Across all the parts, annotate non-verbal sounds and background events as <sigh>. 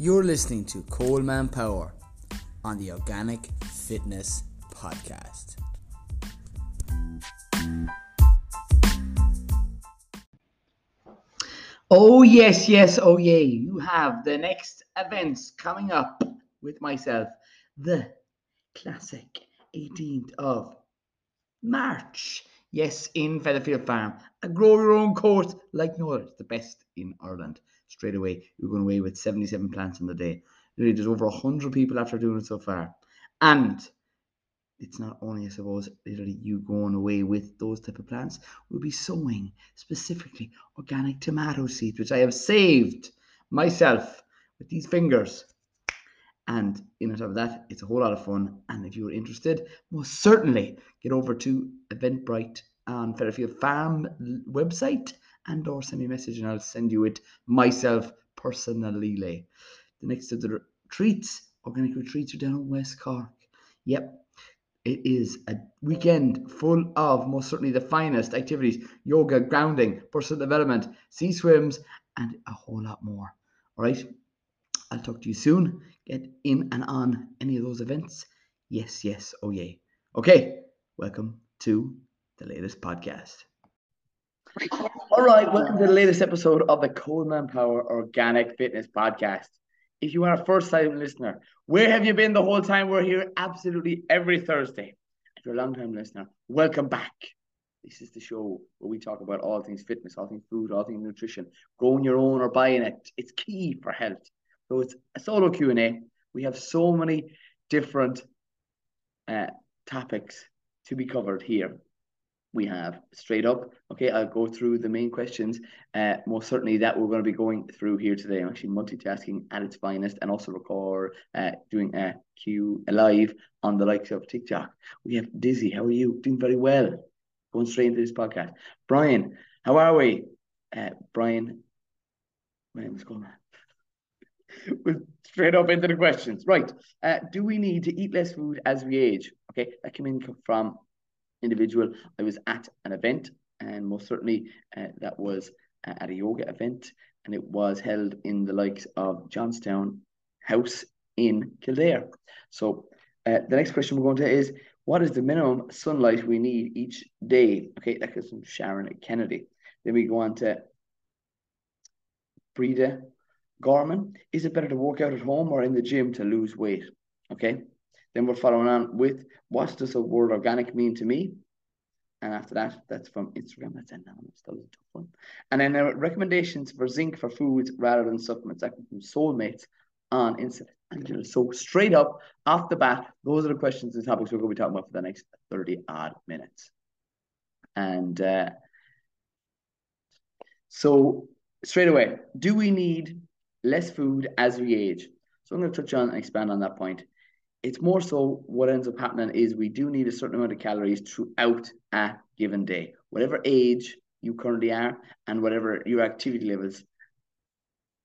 You're listening to Coleman Power on the Organic Fitness Podcast. Oh, yes, yes, oh, yay. You have the next events coming up with myself. The classic 18th of March. Yes, in Featherfield Farm. A grow your own course like no other. the best in Ireland. Straight away, you're going away with 77 plants on the day. Really, there's over 100 people after doing it so far. And it's not only, I suppose, literally you going away with those type of plants. We'll be sowing specifically organic tomato seeds, which I have saved myself with these fingers. And in top of that, it's a whole lot of fun. And if you're interested, most certainly get over to Eventbrite on Featherfield Farm website and or send me a message and I'll send you it myself personally. The next of the retreats, organic retreats are down in West Cork. Yep, it is a weekend full of most certainly the finest activities yoga, grounding, personal development, sea swims, and a whole lot more. All right, I'll talk to you soon. Get in and on any of those events. Yes, yes, oh, yay. Okay, welcome to the latest podcast. All right, welcome to the latest episode of the Coleman Power Organic Fitness Podcast. If you are a first time listener, where have you been the whole time? We're here absolutely every Thursday. If you're a long time listener, welcome back. This is the show where we talk about all things fitness, all things food, all things nutrition, growing your own or buying it. It's key for health. So it's a solo Q&A. We have so many different uh, topics to be covered here we have straight up. Okay, I'll go through the main questions. Uh, most certainly that we're going to be going through here today. I'm actually multitasking at its finest and also record uh, doing a Q live on the likes of TikTok. We have Dizzy. How are you? Doing very well. Going straight into this podcast. Brian, how are we? Uh, Brian, my name is Coleman. We're straight up into the questions. Right. Uh, do we need to eat less food as we age? Okay, that came in from individual. I was at an event, and most certainly uh, that was uh, at a yoga event, and it was held in the likes of Johnstown House in Kildare. So uh, the next question we're going to is what is the minimum sunlight we need each day? Okay, that comes from Sharon Kennedy. Then we go on to Breda Gorman. Is it better to work out at home or in the gym to lose weight? Okay. Then we're following on with what does the word organic mean to me? And after that, that's from Instagram. That's anonymous. That was a tough one. And then uh, recommendations for zinc for foods rather than supplements. That from Soulmates on Instagram. So straight up off the bat, those are the questions and topics we're going to be talking about for the next 30 odd minutes. And uh, so straight away, do we need less food as we age? So I'm going to touch on and expand on that point it's more so what ends up happening is we do need a certain amount of calories throughout a given day, whatever age you currently are and whatever your activity levels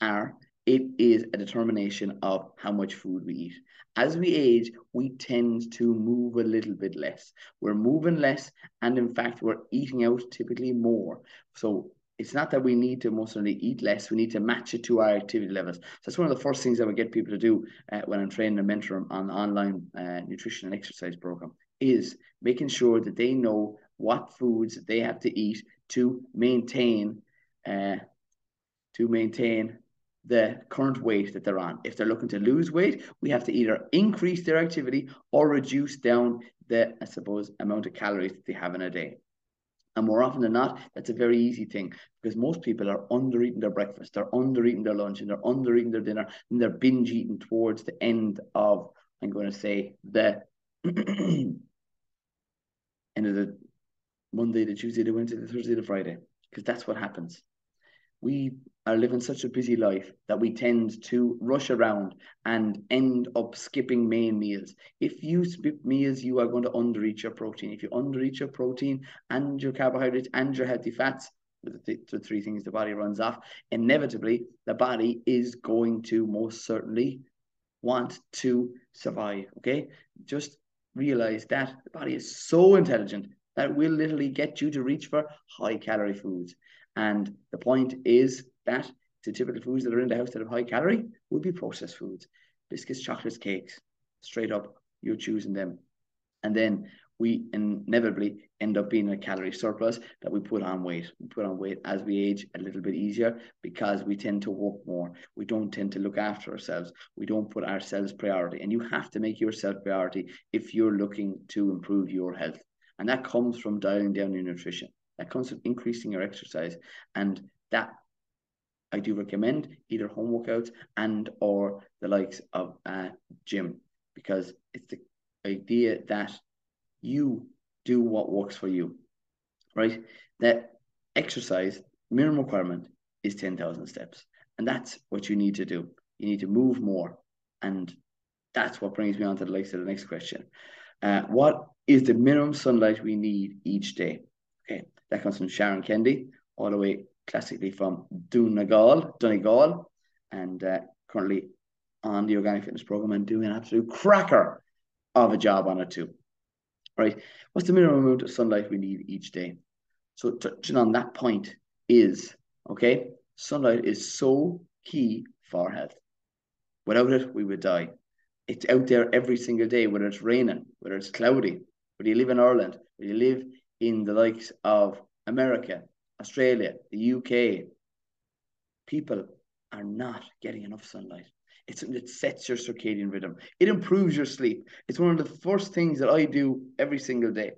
are. It is a determination of how much food we eat. As we age, we tend to move a little bit less. We're moving less, and in fact, we're eating out typically more. So it's not that we need to most certainly eat less. We need to match it to our activity levels. So that's one of the first things I would get people to do uh, when I'm training and mentoring on the online uh, nutrition and exercise program is making sure that they know what foods they have to eat to maintain uh, to maintain the current weight that they're on. If they're looking to lose weight, we have to either increase their activity or reduce down the, I suppose, amount of calories that they have in a day. And more often than not, that's a very easy thing because most people are under eating their breakfast, they're under eating their lunch, and they're under eating their dinner, and they're binge eating towards the end of, I'm going to say, the <clears throat> end of the Monday, the Tuesday, the Wednesday, the Thursday, the Friday, because that's what happens. We are living such a busy life that we tend to rush around and end up skipping main meals. If you skip meals, you are going to undereat your protein. If you undereat your protein and your carbohydrates and your healthy fats, the, th- the three things the body runs off, inevitably the body is going to most certainly want to survive. Okay, just realize that the body is so intelligent that will literally get you to reach for high calorie foods. And the point is that the typical foods that are in the house that have high calorie would be processed foods, biscuits, chocolates, cakes. Straight up, you're choosing them. And then we inevitably end up being a calorie surplus that we put on weight. We put on weight as we age a little bit easier because we tend to work more. We don't tend to look after ourselves. We don't put ourselves priority. And you have to make yourself priority if you're looking to improve your health. And that comes from dialing down your nutrition. That comes from increasing your exercise. And that I do recommend either home workouts and or the likes of a gym because it's the idea that you do what works for you, right? That exercise minimum requirement is 10,000 steps. And that's what you need to do. You need to move more. And that's what brings me on to the, like, to the next question. Uh, what is the minimum sunlight we need each day? Okay, that comes from Sharon Kennedy, all the way classically from Donegal, Donegal, and uh, currently on the organic fitness program and doing an absolute cracker of a job on it too right? What's the minimum amount of sunlight we need each day? So touching on that point is, okay, sunlight is so key for health. Without it, we would die. It's out there every single day, whether it's raining, whether it's cloudy, whether you live in Ireland, whether you live in the likes of America, Australia, the UK. People are not getting enough sunlight. It's it sets your circadian rhythm. It improves your sleep. It's one of the first things that I do every single day.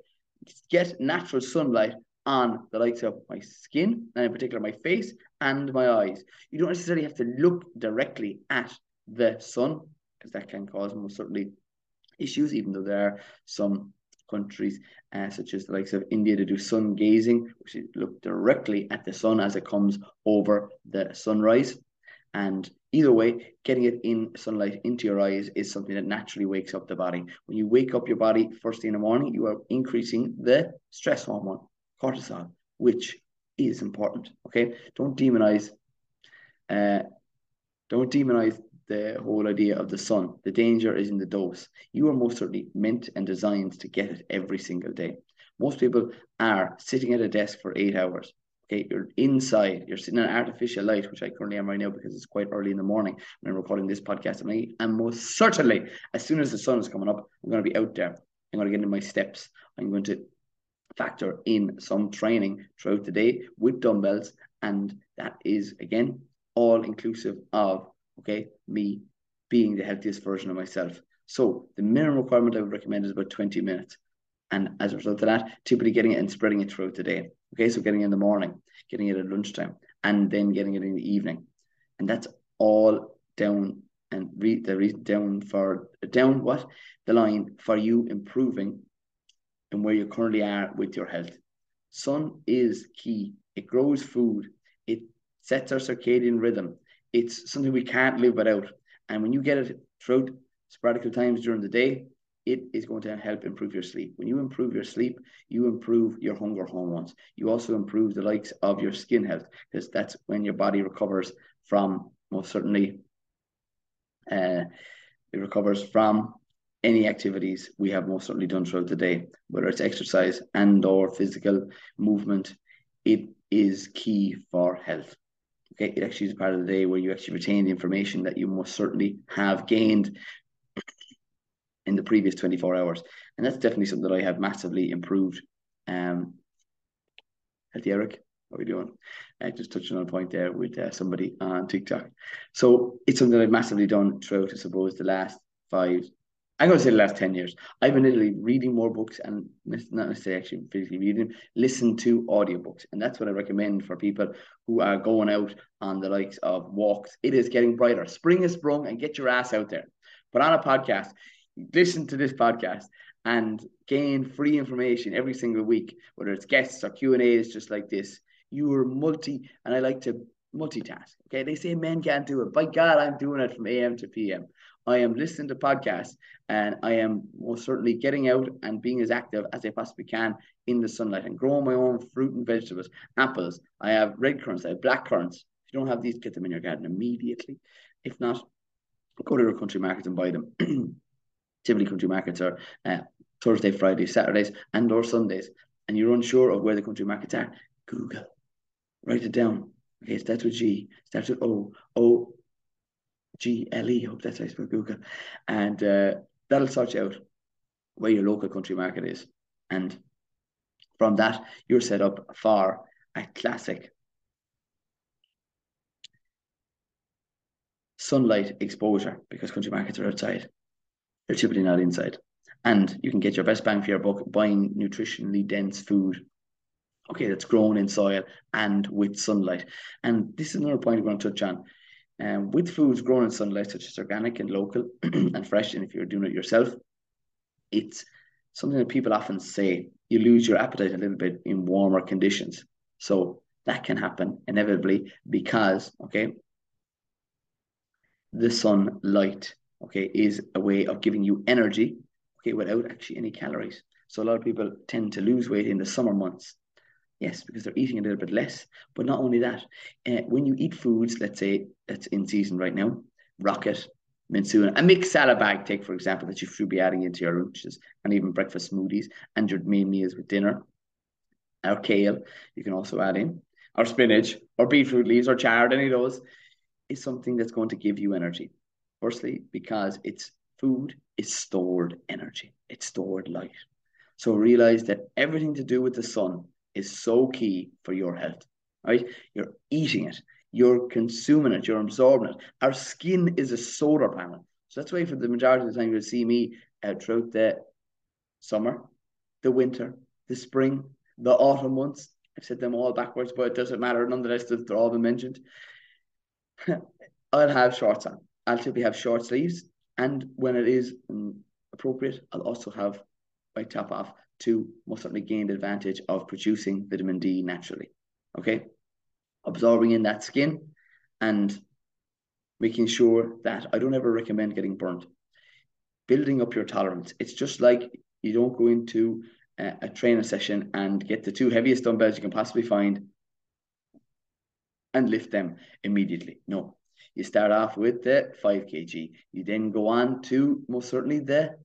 Get natural sunlight on the likes of my skin, and in particular my face and my eyes. You don't necessarily have to look directly at the sun because that can cause most certainly issues, even though there are some countries uh, such as the likes of India to do sun gazing, which is look directly at the sun as it comes over the sunrise. And either way, getting it in sunlight into your eyes is something that naturally wakes up the body. When you wake up your body first thing in the morning, you are increasing the stress hormone, cortisol, which is important. Okay, don't demonize. Uh, don't demonize the whole idea of the sun. The danger is in the dose. You are most certainly meant and designed to get it every single day. Most people are sitting at a desk for eight hours. Okay, you're inside, you're sitting in artificial light, which I currently am right now because it's quite early in the morning when I'm recording this podcast. And, and most certainly, as soon as the sun is coming up, I'm going to be out there. I'm going to get into my steps. I'm going to factor in some training throughout the day with dumbbells. And that is, again, all inclusive of, okay, me being the healthiest version of myself. So the minimum requirement I would recommend is about 20 minutes. And as a result of that, typically getting it and spreading it throughout the day. Okay, so getting it in the morning, getting it at lunchtime, and then getting it in the evening. And that's all down and read the reason down for down what the line for you improving and where you currently are with your health. Sun is key. It grows food. It sets our circadian rhythm. It's something we can't live without. And when you get it throughout sporadic times during the day, it is going to help improve your sleep. When you improve your sleep, you improve your hunger hormones. You also improve the likes of your skin health because that's when your body recovers from most certainly uh, it recovers from any activities we have most certainly done throughout the day, whether it's exercise and or physical movement, it is key for health. Okay, it actually is part of the day where you actually retain the information that you most certainly have gained in the previous 24 hours. And that's definitely something that I have massively improved. Um, healthy Eric, how are we doing? Uh, just touching on a point there with uh, somebody on TikTok. So it's something I've massively done throughout, I suppose, the last five, I'm going to say the last 10 years. I've been literally reading more books and not necessarily actually physically reading, listen to audiobooks. And that's what I recommend for people who are going out on the likes of walks. It is getting brighter. Spring is sprung and get your ass out there. But on a podcast, listen to this podcast and gain free information every single week, whether it's guests or Q and A's, just like this. You are multi, and I like to multitask. Okay, they say men can't do it. By God, I'm doing it from AM to PM. I am listening to podcasts, and I am most certainly getting out and being as active as I possibly can in the sunlight and growing my own fruit and vegetables, apples. I have red currants, I have black currants. If you don't have these, get them in your garden immediately. If not, go to your country market and buy them. <clears throat> typically country markets are uh, Thursday, Friday, Saturdays, and or Sundays, and you're unsure of where the country markets are, Google, write it down. Okay, starts with G, starts with O, O, G, L, E. Hope that's how you spell Google. And uh, that'll sort out where your local country market is. And from that, you're set up for a classic sunlight exposure because country markets are outside. They're typically not inside. And you can get your best bang for your buck buying nutritionally dense food. Okay, that's grown in soil and with sunlight. And this is another point I want to touch on. Um, with foods grown in sunlight, such as organic and local <clears throat> and fresh, and if you're doing it yourself, it's something that people often say you lose your appetite a little bit in warmer conditions. So that can happen inevitably because, okay, the sunlight, okay, is a way of giving you energy, okay, without actually any calories. So a lot of people tend to lose weight in the summer months. Yes, because they're eating a little bit less. But not only that, uh, when you eat foods, let's say that's in season right now, rocket, Minsoon, a mixed salad bag, take for example, that you should be adding into your lunches and even breakfast smoothies and your main meals with dinner. Or kale, you can also add in, or spinach, or beetroot leaves, or chard, any of those, is something that's going to give you energy. Firstly, because it's food is stored energy, it's stored light. So realize that everything to do with the sun is so key for your health, right? You're eating it, you're consuming it, you're absorbing it. Our skin is a solar panel. So that's why for the majority of the time you'll see me uh, throughout the summer, the winter, the spring, the autumn months. I've said them all backwards, but it doesn't matter. Nonetheless, they're all been mentioned. <laughs> I'll have shorts on. I'll typically have short sleeves. And when it is um, appropriate, I'll also have my top off to most certainly gain the advantage of producing vitamin D naturally. Okay absorbing in that skin and making sure that I don't ever recommend getting burnt. Building up your tolerance. It's just like you don't go into a, a trainer session and get the two heaviest dumbbells you can possibly find and lift them immediately. No, you start off with the 5 kg. You then go on to most certainly the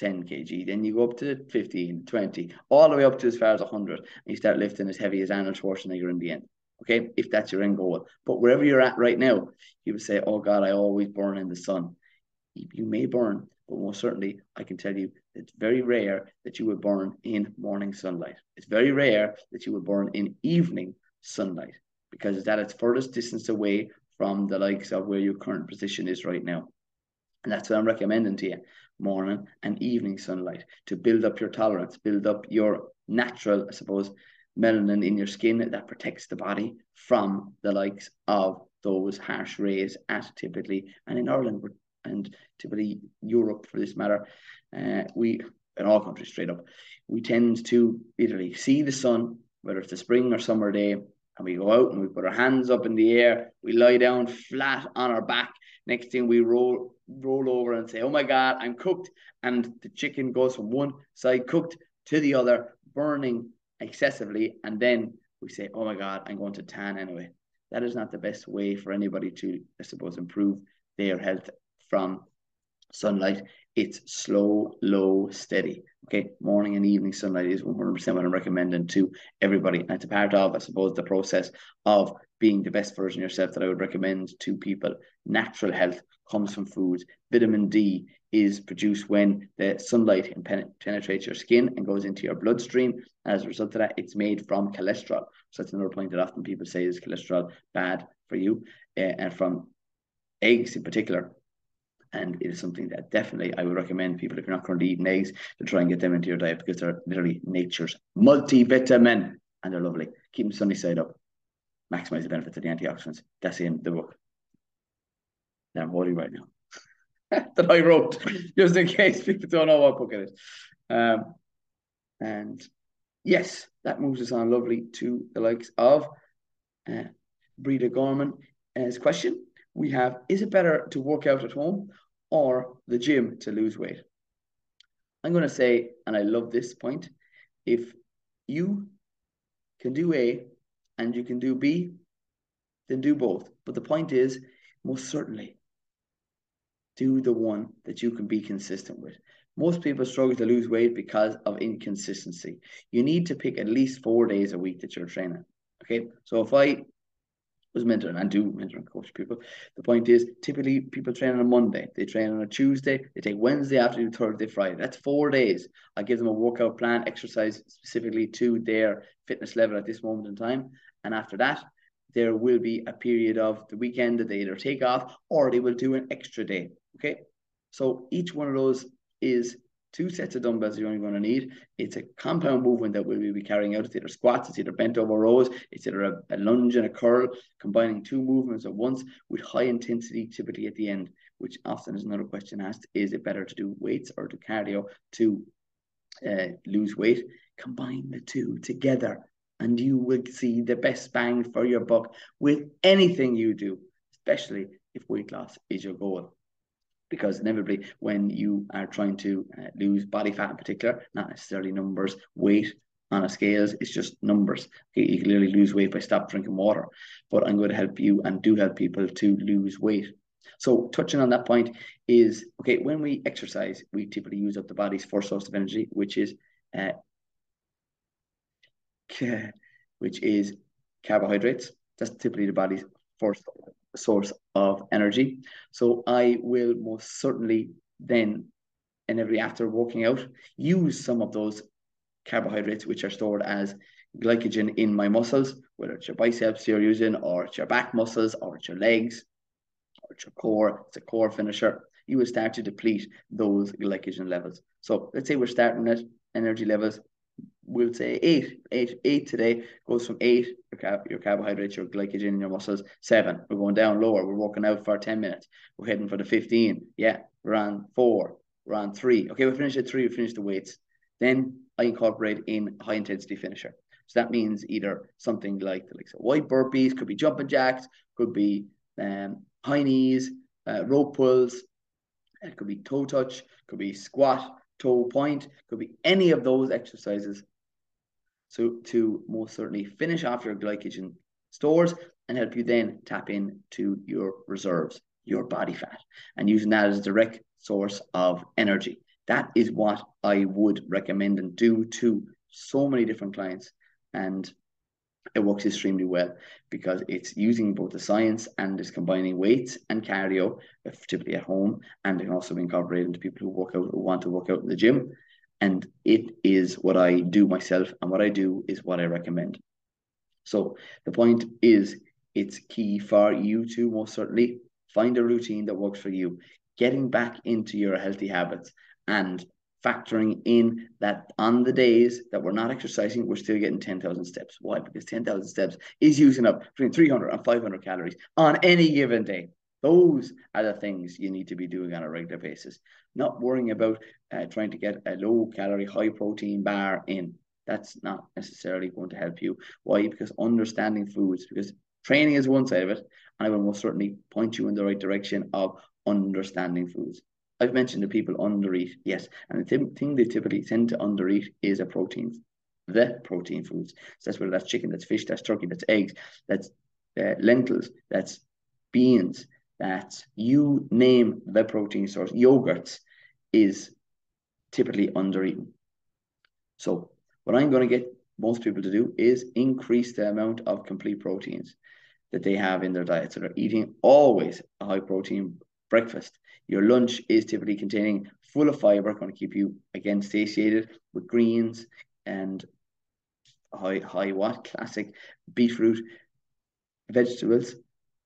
10 kg. Then you go up to 15, 20, all the way up to as far as 100. And you start lifting as heavy as Arnold Schwarzenegger in the end okay, if that's your end goal. But wherever you're at right now, you would say, oh God, I always burn in the sun. You may burn, but most certainly I can tell you it's very rare that you would burn in morning sunlight. It's very rare that you would burn in evening sunlight because it's at its furthest distance away from the likes of where your current position is right now. And that's what I'm recommending to you. Morning and evening sunlight to build up your tolerance, build up your natural, I suppose, melanin in your skin that protects the body from the likes of those harsh rays at typically and in Ireland and typically Europe for this matter uh, we in all countries straight up we tend to literally see the sun whether it's a spring or summer day and we go out and we put our hands up in the air we lie down flat on our back. Next thing we roll roll over and say oh my god i'm cooked and the chicken goes from one side cooked to the other burning excessively, and then we say, oh my God, I'm going to tan anyway. That is not the best way for anybody to, I suppose, improve their health from sunlight. It's slow, low, steady. Okay, morning and evening sunlight is 100% what I'm recommending to everybody. And it's a part of, I suppose, the process of being the best version yourself that I would recommend to people. Natural health comes from foods. Vitamin D is produced when the sunlight penetrates your skin and goes into your bloodstream. As a result of that, it's made from cholesterol. So that's another point that often people say is cholesterol bad for you, uh, and from eggs in particular. And it is something that definitely I would recommend people if you're not currently eating eggs to try and get them into your diet because they're literally nature's multivitamin and they're lovely. Keep them sunny side up. Maximize the benefits of the antioxidants. That's in the book. Now I'm holding right now. that I wrote, just in case people don't know what book it is. Um, and yes, that moves us on lovely to the likes of uh, Breda Gorman. Question, we have: Is it better to work out at home or the gym to lose weight? I'm going to say, and I love this point: if you can do A and you can do B, then do both. But the point is, most certainly, do the one that you can be consistent with. Most people struggle to lose weight because of inconsistency. You need to pick at least four days a week that you're training. Okay, so if I was mentoring and do mentor and coach people. The point is, typically people train on a Monday, they train on a Tuesday, they take Wednesday afternoon, Thursday, Friday. That's four days. I give them a workout plan, exercise specifically to their fitness level at this moment in time. And after that, there will be a period of the weekend that they either take off or they will do an extra day. Okay. So each one of those is two sets of dumbbells you're only going to need. It's a compound movement that we'll be carrying out. It's either squats, it's either bent over rows, it's either a, a, lunge and a curl, combining two movements at once with high intensity typically at the end, which often is another question asked, is it better to do weights or to cardio to uh, lose weight? Combine the two together and you will see the best bang for your buck with anything you do, especially if weight loss is your goal because inevitably when you are trying to uh, lose body fat in particular not necessarily numbers weight on a scales it's just numbers. Okay, you can literally lose weight by stop drinking water. But i'm going to help you and do help people to lose weight. So touching on that point is okay when we exercise we typically use up the body's first source of energy which is uh, which is carbohydrates. That's typically the body's first source of energy. So I will most certainly then, and every after working out, use some of those carbohydrates which are stored as glycogen in my muscles, whether it's your biceps you're using, or it's your back muscles, or it's your legs, or it's your core, it's a core finisher. You will start to deplete those glycogen levels. So let's say we're starting at energy levels we'll say eight, eight, eight today goes from eight, your, car- your carbohydrates, your glycogen your muscles, seven. We're going down lower. We're walking out for 10 minutes. We're heading for the 15. Yeah, on four, on three. Okay, we finish at three, we finish the weights. Then I incorporate in high intensity finisher. So that means either something like the likes of white burpees, could be jumping jacks, could be um, high knees, uh, rope pulls, it could be toe touch, could be squat, toe point, could be any of those exercises. So to most certainly finish off your glycogen stores and help you then tap into your reserves, your body fat, and using that as a direct source of energy. That is what I would recommend and do to so many different clients. And it works extremely well because it's using both the science and it's combining weights and cardio, typically at home, and it can also be incorporated into people who work out who want to work out in the gym. And it is what I do myself, and what I do is what I recommend. So the point is, it's key for you to most certainly find a routine that works for you, getting back into your healthy habits and factoring in that on the days that we're not exercising, we're still getting 10,000 steps. Why? Because 10,000 steps is using up between 300 and 500 calories on any given day. Those are the things you need to be doing on a regular basis, not worrying about uh, trying to get a low calorie, high protein bar in. That's not necessarily going to help you. Why? Because understanding foods, because training is one side of it, and I will most certainly point you in the right direction of understanding foods. I've mentioned that people undereat, yes, and the thing they typically tend to undereat is a protein, the protein foods. So that's whether that's chicken, that's fish, that's turkey, that's eggs, that's uh, lentils, that's beans, that's you name the protein source. Yogurt is typically undereaten. So what I'm going to get most people to do is increase the amount of complete proteins that they have in their diet. So they're eating always a high protein breakfast. Your lunch is typically containing full of fiber, going to keep you again satiated with greens and high high what classic beetroot vegetables,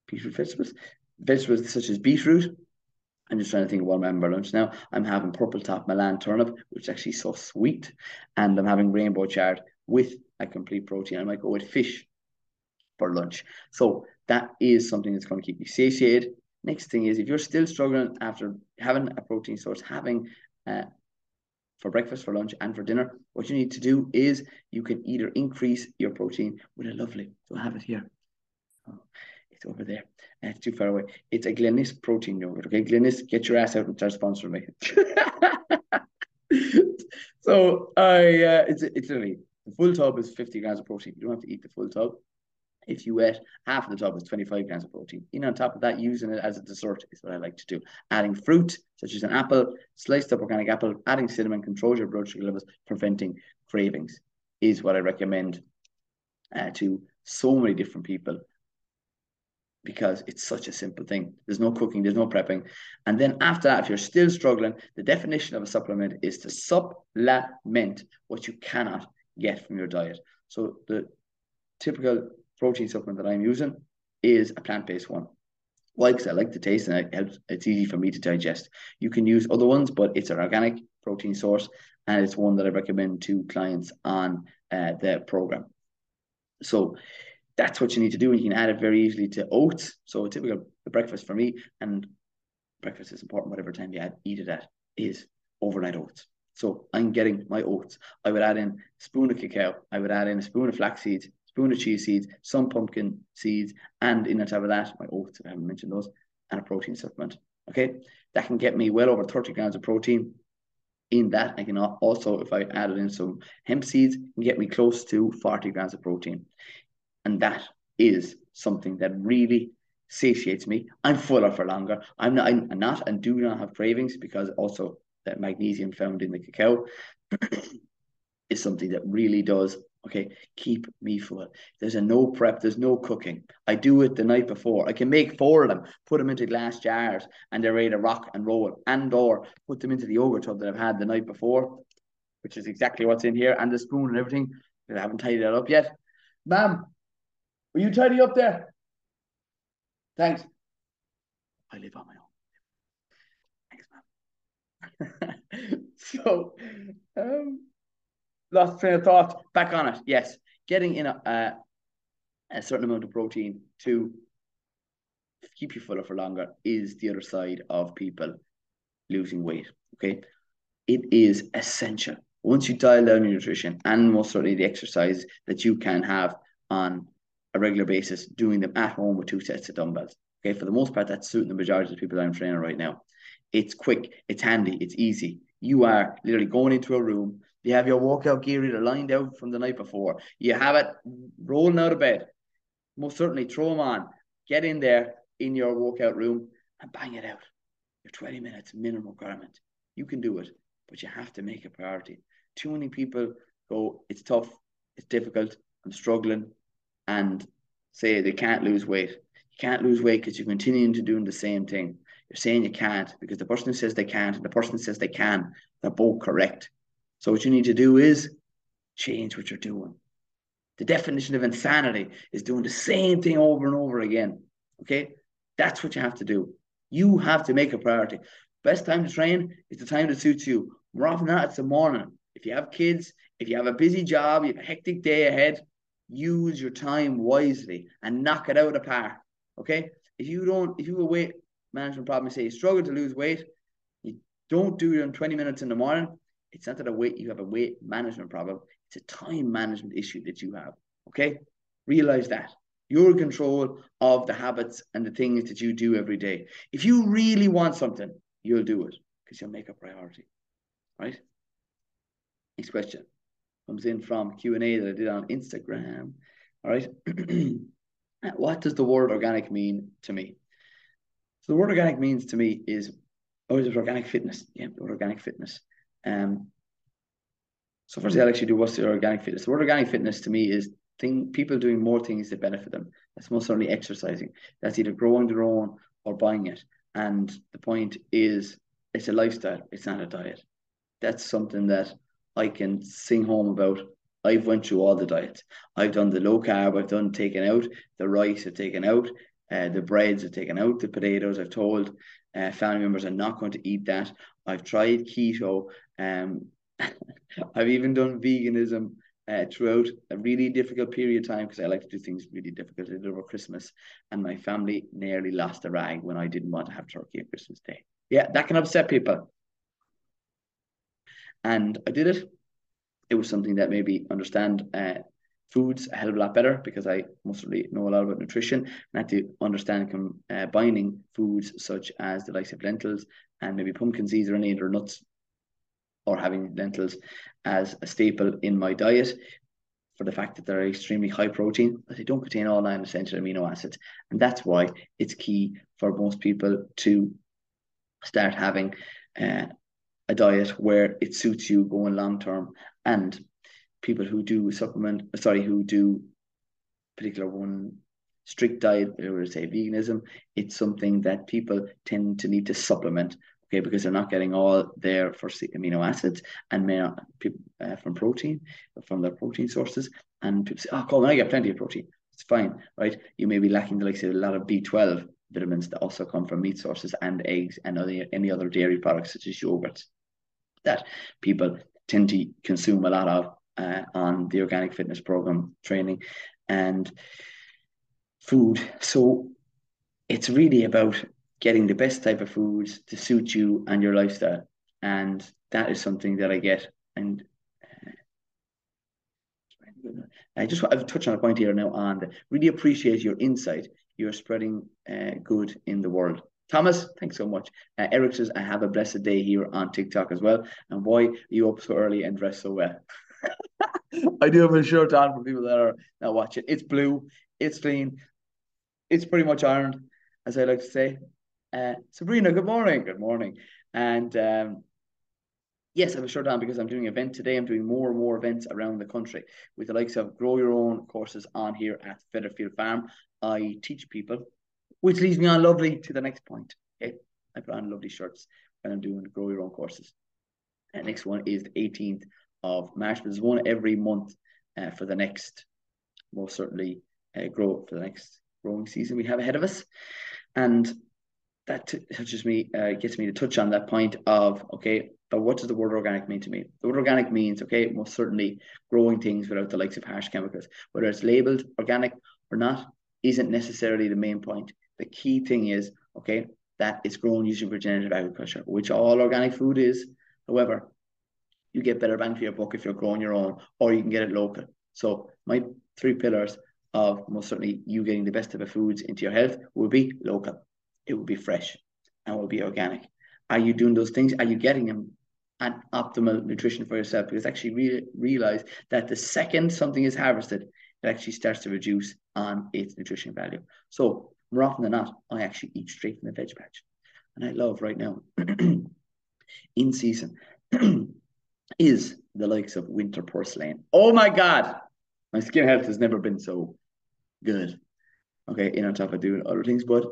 beetroot vegetables, vegetables such as beetroot. I'm just trying to think of what I'm having for lunch now. I'm having purple top Milan turnip, which is actually so sweet, and I'm having rainbow chard with a complete protein. I might go with fish for lunch. So that is something that's going to keep you satiated Next thing is if you're still struggling after having a protein source, having uh, for breakfast, for lunch, and for dinner, what you need to do is you can either increase your protein with a lovely, so I have it here. Oh, it's over there. Uh, it's too far away. It's a Glenisk protein yogurt. Okay, Glenisk, get your ass out and start sponsoring me. <laughs> so I, uh, it's it's literally the full tub is 50 grams of protein. You don't have to eat the full tub if you ate half of the tub is 25 grams of protein. In on top of that, using it as a dessert is what I like to do. Adding fruit, such as an apple, sliced up organic apple, adding cinnamon controls your blood sugar levels, preventing cravings is what I recommend uh, to so many different people because it's such a simple thing. There's no cooking, there's no prepping. And then after that, if you're still struggling, the definition of a supplement is to supplement what you cannot get from your diet. So the typical protein supplement that I'm using is a plant-based one. Why? Because I like the taste and it helps, it's easy for me to digest. You can use other ones, but it's an organic protein source and it's one that I recommend to clients on uh, the program. So that's what you need to do. And you can add it very easily to oats. So a typical breakfast for me, and breakfast is important, whatever time you add, eat it at, is overnight oats. So I'm getting my oats. I would add in a spoon of cacao. I would add in a spoon of flax seeds, spoon of chia seeds, some pumpkin seeds, and in on top of that, my oats, I haven't mentioned those, and a protein supplement. Okay. That can get me well over 30 grams of protein. In that, I can also, if I added in some hemp seeds, get me close to 40 grams of protein. And that is something that really satiates me. I'm fuller for longer. I'm not, I'm not and do not have cravings because also that magnesium found in the cacao <clears throat> is something that really does okay keep me full. There's a no prep there's no cooking. I do it the night before. I can make four of them put them into glass jars and they're ready to rock and roll and or put them into the yogurt tub that i've had the night before which is exactly what's in here and the spoon and everything. I haven't tidied that up yet. Ma'am will you tidy up there thanks i live on my own thanks ma'am <laughs> so um lost train of thought. Back on it. Yes, getting in a, a, a certain amount of protein to keep you fuller for longer is the other side of people losing weight. Okay, it is essential. Once you dial down your nutrition and most certainly the exercise that you can have on a regular basis, doing them at home with two sets of dumbbells. Okay, for the most part, that's suiting the majority of the people that I'm training right now. It's quick, it's handy, it's easy. You are literally going into a room, you have your workout gear either lined out from the night before. You have it rolling out of bed. Most certainly throw them on. Get in there in your workout room and bang it out. Your 20 minutes minimum requirement. You can do it, but you have to make a priority. Too many people go, it's tough, it's difficult, I'm struggling, and say they can't lose weight. You can't lose weight because you're continuing to doing the same thing. You're saying you can't because the person who says they can't and the person who says they can, they're both correct. So what you need to do is change what you're doing. The definition of insanity is doing the same thing over and over again. Okay? That's what you have to do. You have to make a priority. Best time to train is the time that suits you. More often than not, it's the morning. If you have kids, if you have a busy job, you have a hectic day ahead, use your time wisely and knock it out of park. Okay? If you don't, if you have a weight management problem, say you struggle to lose weight, you don't do it in 20 minutes in the morning, it's not that a weight you have a weight management problem. It's a time management issue that you have. Okay, realize that you're in control of the habits and the things that you do every day. If you really want something, you'll do it because you'll make a priority. Right. Next question comes in from Q and A that I did on Instagram. All right. <clears throat> what does the word organic mean to me? So the word organic means to me is, oh, is it organic fitness? Yeah, organic fitness. Um, so firstly, I'll actually do what's the organic fitness. The word organic fitness to me is thing people doing more things that benefit them. That's most certainly exercising. That's either growing their own or buying it. And the point is, it's a lifestyle. It's not a diet. That's something that I can sing home about. I've went through all the diets. I've done the low carb. I've done taken out the rice. I've taken out uh, the breads. I've taken out the potatoes. I've told uh, family members I'm not going to eat that. I've tried keto. Um, <laughs> I've even done veganism uh, throughout a really difficult period of time because I like to do things really difficult. Over Christmas, and my family nearly lost a rag when I didn't want to have turkey on Christmas Day. Yeah, that can upset people. And I did it. It was something that maybe understand uh, foods a hell of a lot better because I mostly know a lot about nutrition and had to understand combining foods such as the likes of lentils and maybe pumpkin seeds or any other nuts or having lentils as a staple in my diet for the fact that they're extremely high protein, but they don't contain all nine essential amino acids. And that's why it's key for most people to start having uh, a diet where it suits you going long term. And people who do supplement, sorry, who do particular one strict diet, to say veganism, it's something that people tend to need to supplement okay, because they're not getting all their first amino acids and may not, uh, from protein, from their protein sources. And people say, oh, Colin, I get plenty of protein. It's fine, right? You may be lacking, like say, a lot of B12 vitamins that also come from meat sources and eggs and other, any other dairy products such as yogurts that people tend to consume a lot of uh, on the organic fitness program training and food. So it's really about getting the best type of foods to suit you and your lifestyle. And that is something that I get. And uh, I just I've touched on a point here now on that really appreciate your insight. You're spreading uh, good in the world. Thomas, thanks so much. Uh, Eric says, I have a blessed day here on TikTok as well. And are you up so early and dressed so well? <laughs> I do have a shirt on for people that are not watching. It's blue, it's clean, it's pretty much ironed, as I like to say. Uh, Sabrina, good morning. Good morning. And um, yes, I have a shirt on because I'm doing an event today. I'm doing more and more events around the country with the likes of Grow Your Own courses on here at Featherfield Farm. I teach people, which leads me on lovely to the next point. Okay, I put on lovely shirts when I'm doing Grow Your Own courses. And next one is the 18th of March. There's one every month uh, for the next, most certainly, uh, grow for the next growing season we have ahead of us. And that touches me, uh, gets me to touch on that point of okay, but what does the word organic mean to me? The word organic means okay, most certainly growing things without the likes of harsh chemicals, whether it's labeled organic or not, isn't necessarily the main point. The key thing is okay that it's grown using regenerative agriculture, which all organic food is. However, you get better bang for your buck if you're growing your own, or you can get it local. So my three pillars of most certainly you getting the best of the foods into your health will be local it will be fresh and will be organic. Are you doing those things? Are you getting them an optimal nutrition for yourself? Because actually re- realize that the second something is harvested, it actually starts to reduce on its nutrition value. So more often than not, I actually eat straight from the veg patch. And I love right now, <clears throat> in season, <clears throat> is the likes of winter purslane. Oh my God, my skin health has never been so good. Okay, in on top of doing other things, but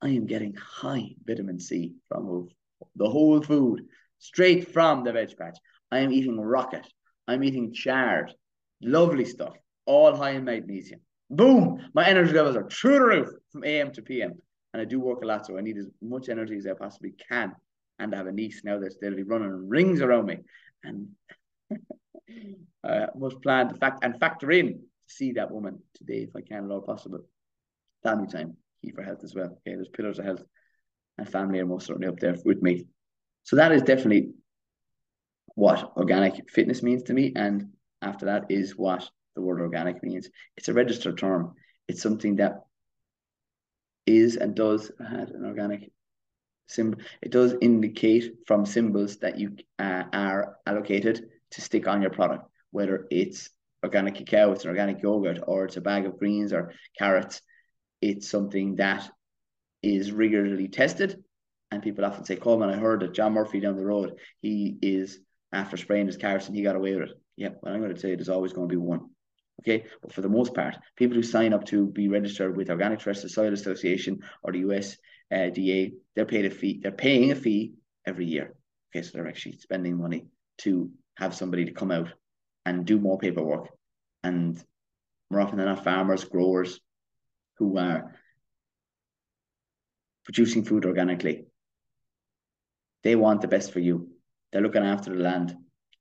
I am getting high vitamin C from the whole food, straight from the veg patch. I am eating rocket. I'm eating chard. Lovely stuff. All high in magnesium. Boom! My energy levels are through the roof from AM to PM. And I do work a lot, so I need as much energy as I possibly can. And I have a niece now that's steadily running rings around me. And <laughs> I must plan to fact and factor in to see that woman today if I can at all possible. Family time key for health as well. Okay, there's pillars of health, and family are most certainly up there with me. So that is definitely what organic fitness means to me, and after that is what the word organic means. It's a registered term. It's something that is and does have an organic symbol. It does indicate from symbols that you uh, are allocated to stick on your product, whether it's organic cacao, it's an organic yogurt, or it's a bag of greens or carrots it's something that is rigorously tested. And people often say, Coleman, I heard that John Murphy down the road, he is after spraying his cars and he got away with it. Yeah, well, I'm going to say there's always going to be one. Okay, but for the most part, people who sign up to be registered with Organic Terrestrial Soil Association or the USDA, uh, they're paid a fee. They're paying a fee every year. Okay, so they're actually spending money to have somebody to come out and do more paperwork. And more often than not, farmers, growers, who are producing food organically. They want the best for you. They're looking after the land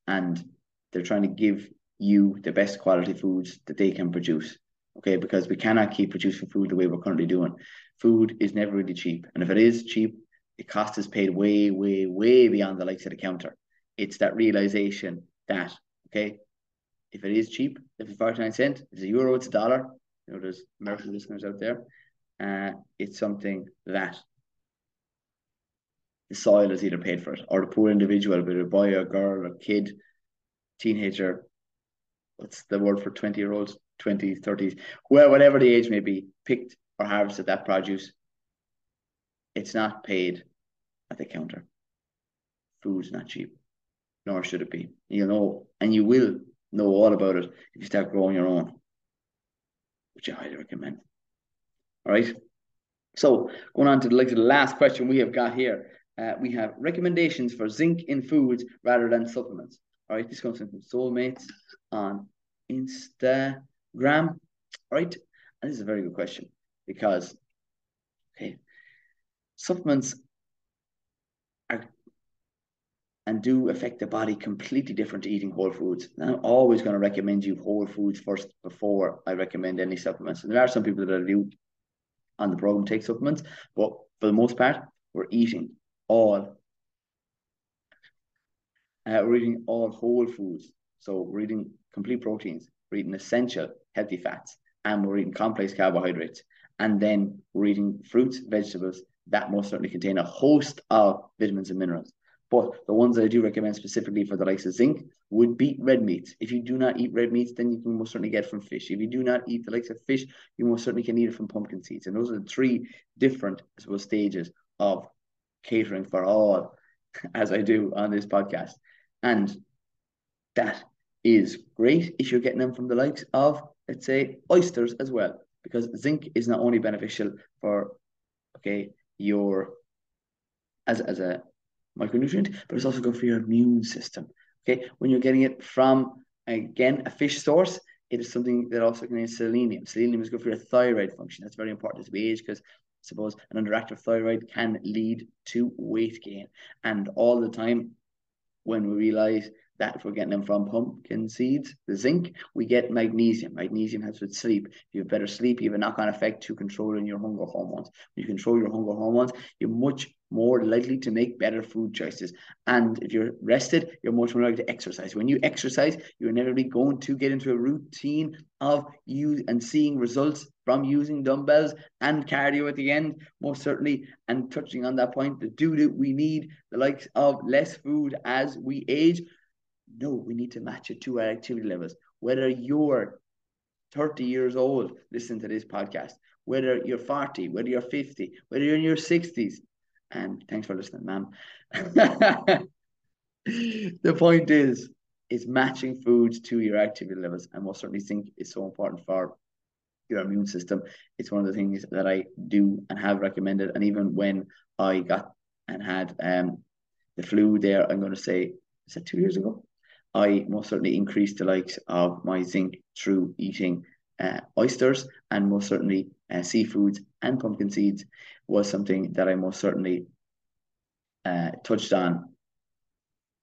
and they're trying to give you the best quality foods that they can produce. Okay, because we cannot keep producing food the way we're currently doing. Food is never really cheap. And if it is cheap, the cost is paid way, way, way beyond the likes of the counter. It's that realization that, okay, if it is cheap, if it's 49 cents, it's a euro, it's a dollar, you know, there's American listeners out there. Uh, it's something that the soil is either paid for it or the poor individual, whether a boy or girl or kid, teenager, what's the word for 20 year olds, 20s, 30s, well, whatever the age may be, picked or harvested that produce. It's not paid at the counter. Food's not cheap, nor should it be. You know, and you will know all about it if you start growing your own which I highly recommend. All right. So going on to the, like, the last question we have got here. Uh, we have recommendations for zinc in foods rather than supplements. All right, this comes from Soulmates on Instagram. All right, and this is a very good question because, okay, supplements are and do affect the body completely different to eating whole foods. And I'm always going to recommend you whole foods first before I recommend any supplements. And there are some people that I do on the program take supplements, but for the most part, we're eating all uh, we're eating all whole foods. So we're eating complete proteins, we're eating essential healthy fats, and we're eating complex carbohydrates. And then we're eating fruits, vegetables that most certainly contain a host of vitamins and minerals. But the ones that I do recommend specifically for the likes of zinc would be red meats. If you do not eat red meats, then you can most certainly get from fish. If you do not eat the likes of fish, you most certainly can eat it from pumpkin seeds. And those are the three different, I suppose, stages of catering for all, <laughs> as I do on this podcast. And that is great if you're getting them from the likes of, let's say, oysters as well, because zinc is not only beneficial for, okay, your as as a micronutrient, but it's also good for your immune system. Okay, when you're getting it from again a fish source, it is something that also contains selenium. Selenium is good for your thyroid function. That's very important as we age because suppose an underactive thyroid can lead to weight gain. And all the time, when we realize that if we're getting them from pumpkin seeds, the zinc, we get magnesium. Magnesium helps with sleep. If you have better sleep, you have a knock-on effect to controlling your hunger hormones. When you control your hunger hormones, you're much more likely to make better food choices. And if you're rested, you're much more likely to exercise. When you exercise, you're inevitably going to get into a routine of you and seeing results from using dumbbells and cardio at the end, most certainly. And touching on that point, the do that we need the likes of less food as we age no, we need to match it to our activity levels. Whether you're 30 years old listen to this podcast, whether you're 40, whether you're 50, whether you're in your 60s, and thanks for listening, ma'am. <laughs> the point is, is matching foods to your activity levels, and most certainly zinc is so important for your immune system. It's one of the things that I do and have recommended. And even when I got and had um the flu there, I'm going to say, is that two years ago? I most certainly increased the likes of my zinc through eating uh, oysters and most certainly uh, seafoods and pumpkin seeds was something that I most certainly uh, touched on,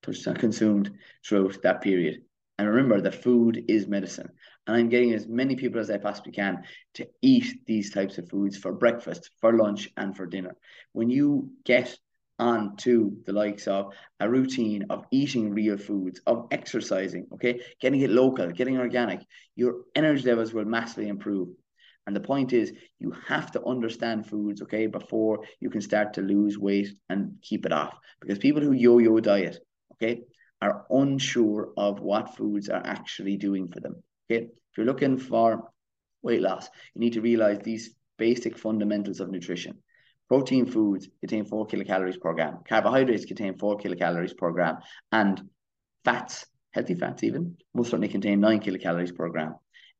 touched on, consumed throughout that period. And remember, the food is medicine. And I'm getting as many people as I possibly can to eat these types of foods for breakfast, for lunch, and for dinner. When you get on to the likes of a routine of eating real foods, of exercising, okay, getting it local, getting organic, your energy levels will massively improve. And the point is, you have to understand foods, okay, before you can start to lose weight and keep it off. Because people who yo yo diet, okay, are unsure of what foods are actually doing for them. Okay, if you're looking for weight loss, you need to realize these basic fundamentals of nutrition. Protein foods contain four kilocalories per gram. Carbohydrates contain four kilocalories per gram. And fats, healthy fats even, most certainly contain nine kilocalories per gram.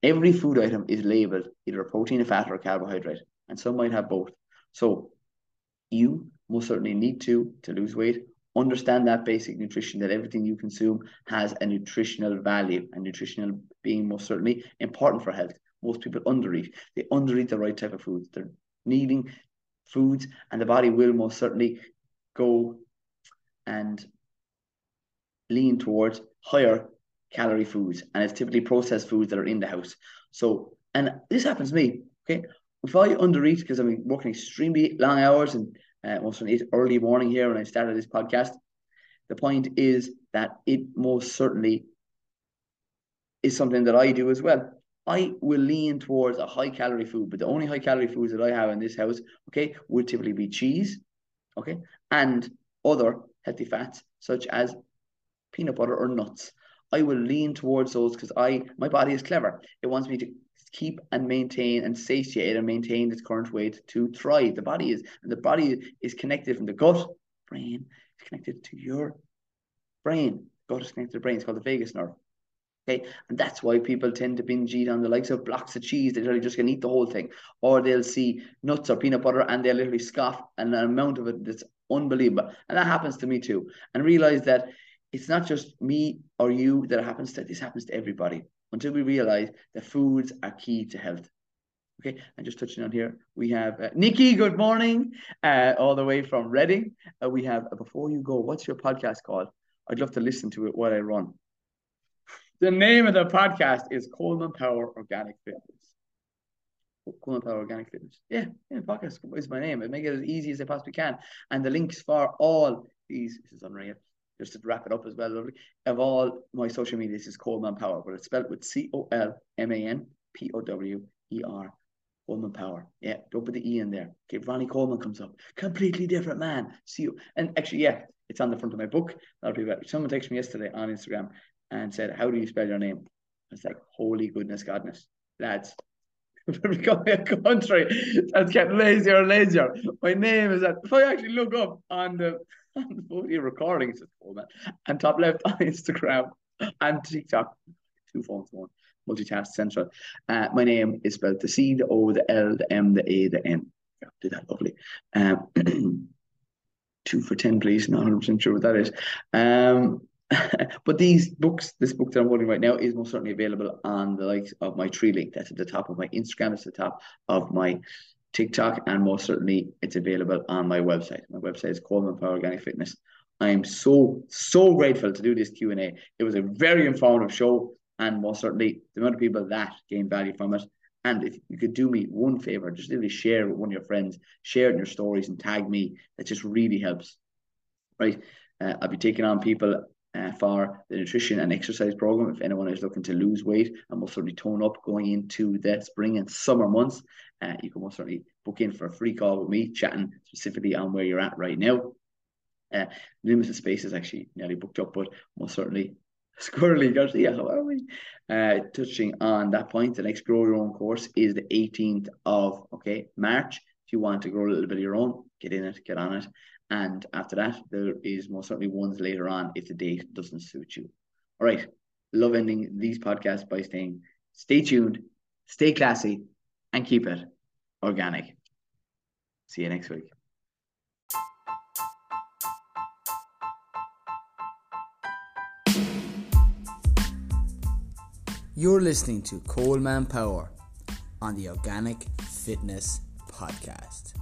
Every food item is labeled either a protein, a fat, or a carbohydrate, and some might have both. So you most certainly need to, to lose weight, understand that basic nutrition, that everything you consume has a nutritional value, and nutritional being most certainly important for health. Most people undereat. They undereat the right type of foods. They're needing foods, and the body will most certainly go and lean towards higher calorie foods, and it's typically processed foods that are in the house. So, and this happens to me. Okay, if I undereat because I'm working extremely long hours and uh, most of early morning here when I started this podcast, the point is that it most certainly is something that I do as well. I will lean towards a high calorie food, but the only high calorie foods that I have in this house, okay, would typically be cheese, okay, and other healthy fats such as peanut butter or nuts. I will lean towards those because I my body is clever. It wants me to keep and maintain and satiate and maintain its current weight to thrive. The body is and the body is connected from the gut, brain, is connected to your brain. Gut is connected to the brain. It's called the vagus nerve. Okay, and that's why people tend to binge eat on the likes of blocks of cheese. They're literally just gonna eat the whole thing, or they'll see nuts or peanut butter and they'll literally scoff an amount of it that's unbelievable. And that happens to me too. And realize that it's not just me or you that happens to. This happens to everybody until we realize that foods are key to health. Okay, and just touching on here, we have uh, Nikki. Good morning, uh, all the way from Reading. Uh, we have uh, before you go, what's your podcast called? I'd love to listen to it while I run. The name of the podcast is Colman Power Organic Fitness. Colman Power Organic Fitness. Yeah, yeah, podcast is my name. I make it as easy as I possibly can. And the links for all these, this is unreal. Just to wrap it up as well, lovely. Of all my social medias is Colman Power, but it's spelled with C O L M A N P O W E R. Colman Power. Yeah, don't put the E in there. Okay, Ronnie Coleman comes up. Completely different man. See you. And actually, yeah, it's on the front of my book. That'll be better. Someone texted me yesterday on Instagram and said, How do you spell your name? I was like, Holy goodness, godness. Lads, <laughs> we're becoming a country that's getting lazier and lazier. My name is that. If I actually look up on the on the recording, it says Colman, and top left on <laughs> Instagram and TikTok, two phones going multitask central. Uh, my name is spelled the C, the O, the L, the M, the A, the N. Yeah, did that lovely. Um, <clears throat> two for 10, please. Not 100% sure what that is. Um, <laughs> but these books, this book that I'm holding right now is most certainly available on the likes of my tree link. That's at the top of my Instagram. It's at the top of my TikTok, and most certainly it's available on my website. My website is Colman Power Organic Fitness. I am so so grateful to do this Q and A. It was a very informative show, and most certainly the amount of people that gained value from it. And if you could do me one favor, just literally share with one of your friends, share it in your stories, and tag me. That just really helps. Right? Uh, I'll be taking on people uh, for the nutrition and exercise program. If anyone is looking to lose weight and most certainly tone up going into the spring and summer months, uh, you can most certainly book in for a free call with me, chatting specifically on where you're at right now. Uh, limited space is actually nearly booked up, but most certainly <laughs> squirrely Garcia, how are we? Uh, touching on that point, the next grow your own course is the 18th of okay March. If you want to grow a little bit of your own, get in it, get on it. And after that, there is most certainly ones later on if the date doesn't suit you. All right. Love ending these podcasts by saying stay tuned, stay classy, and keep it organic. See you next week. You're listening to Colman Power on the Organic Fitness Podcast.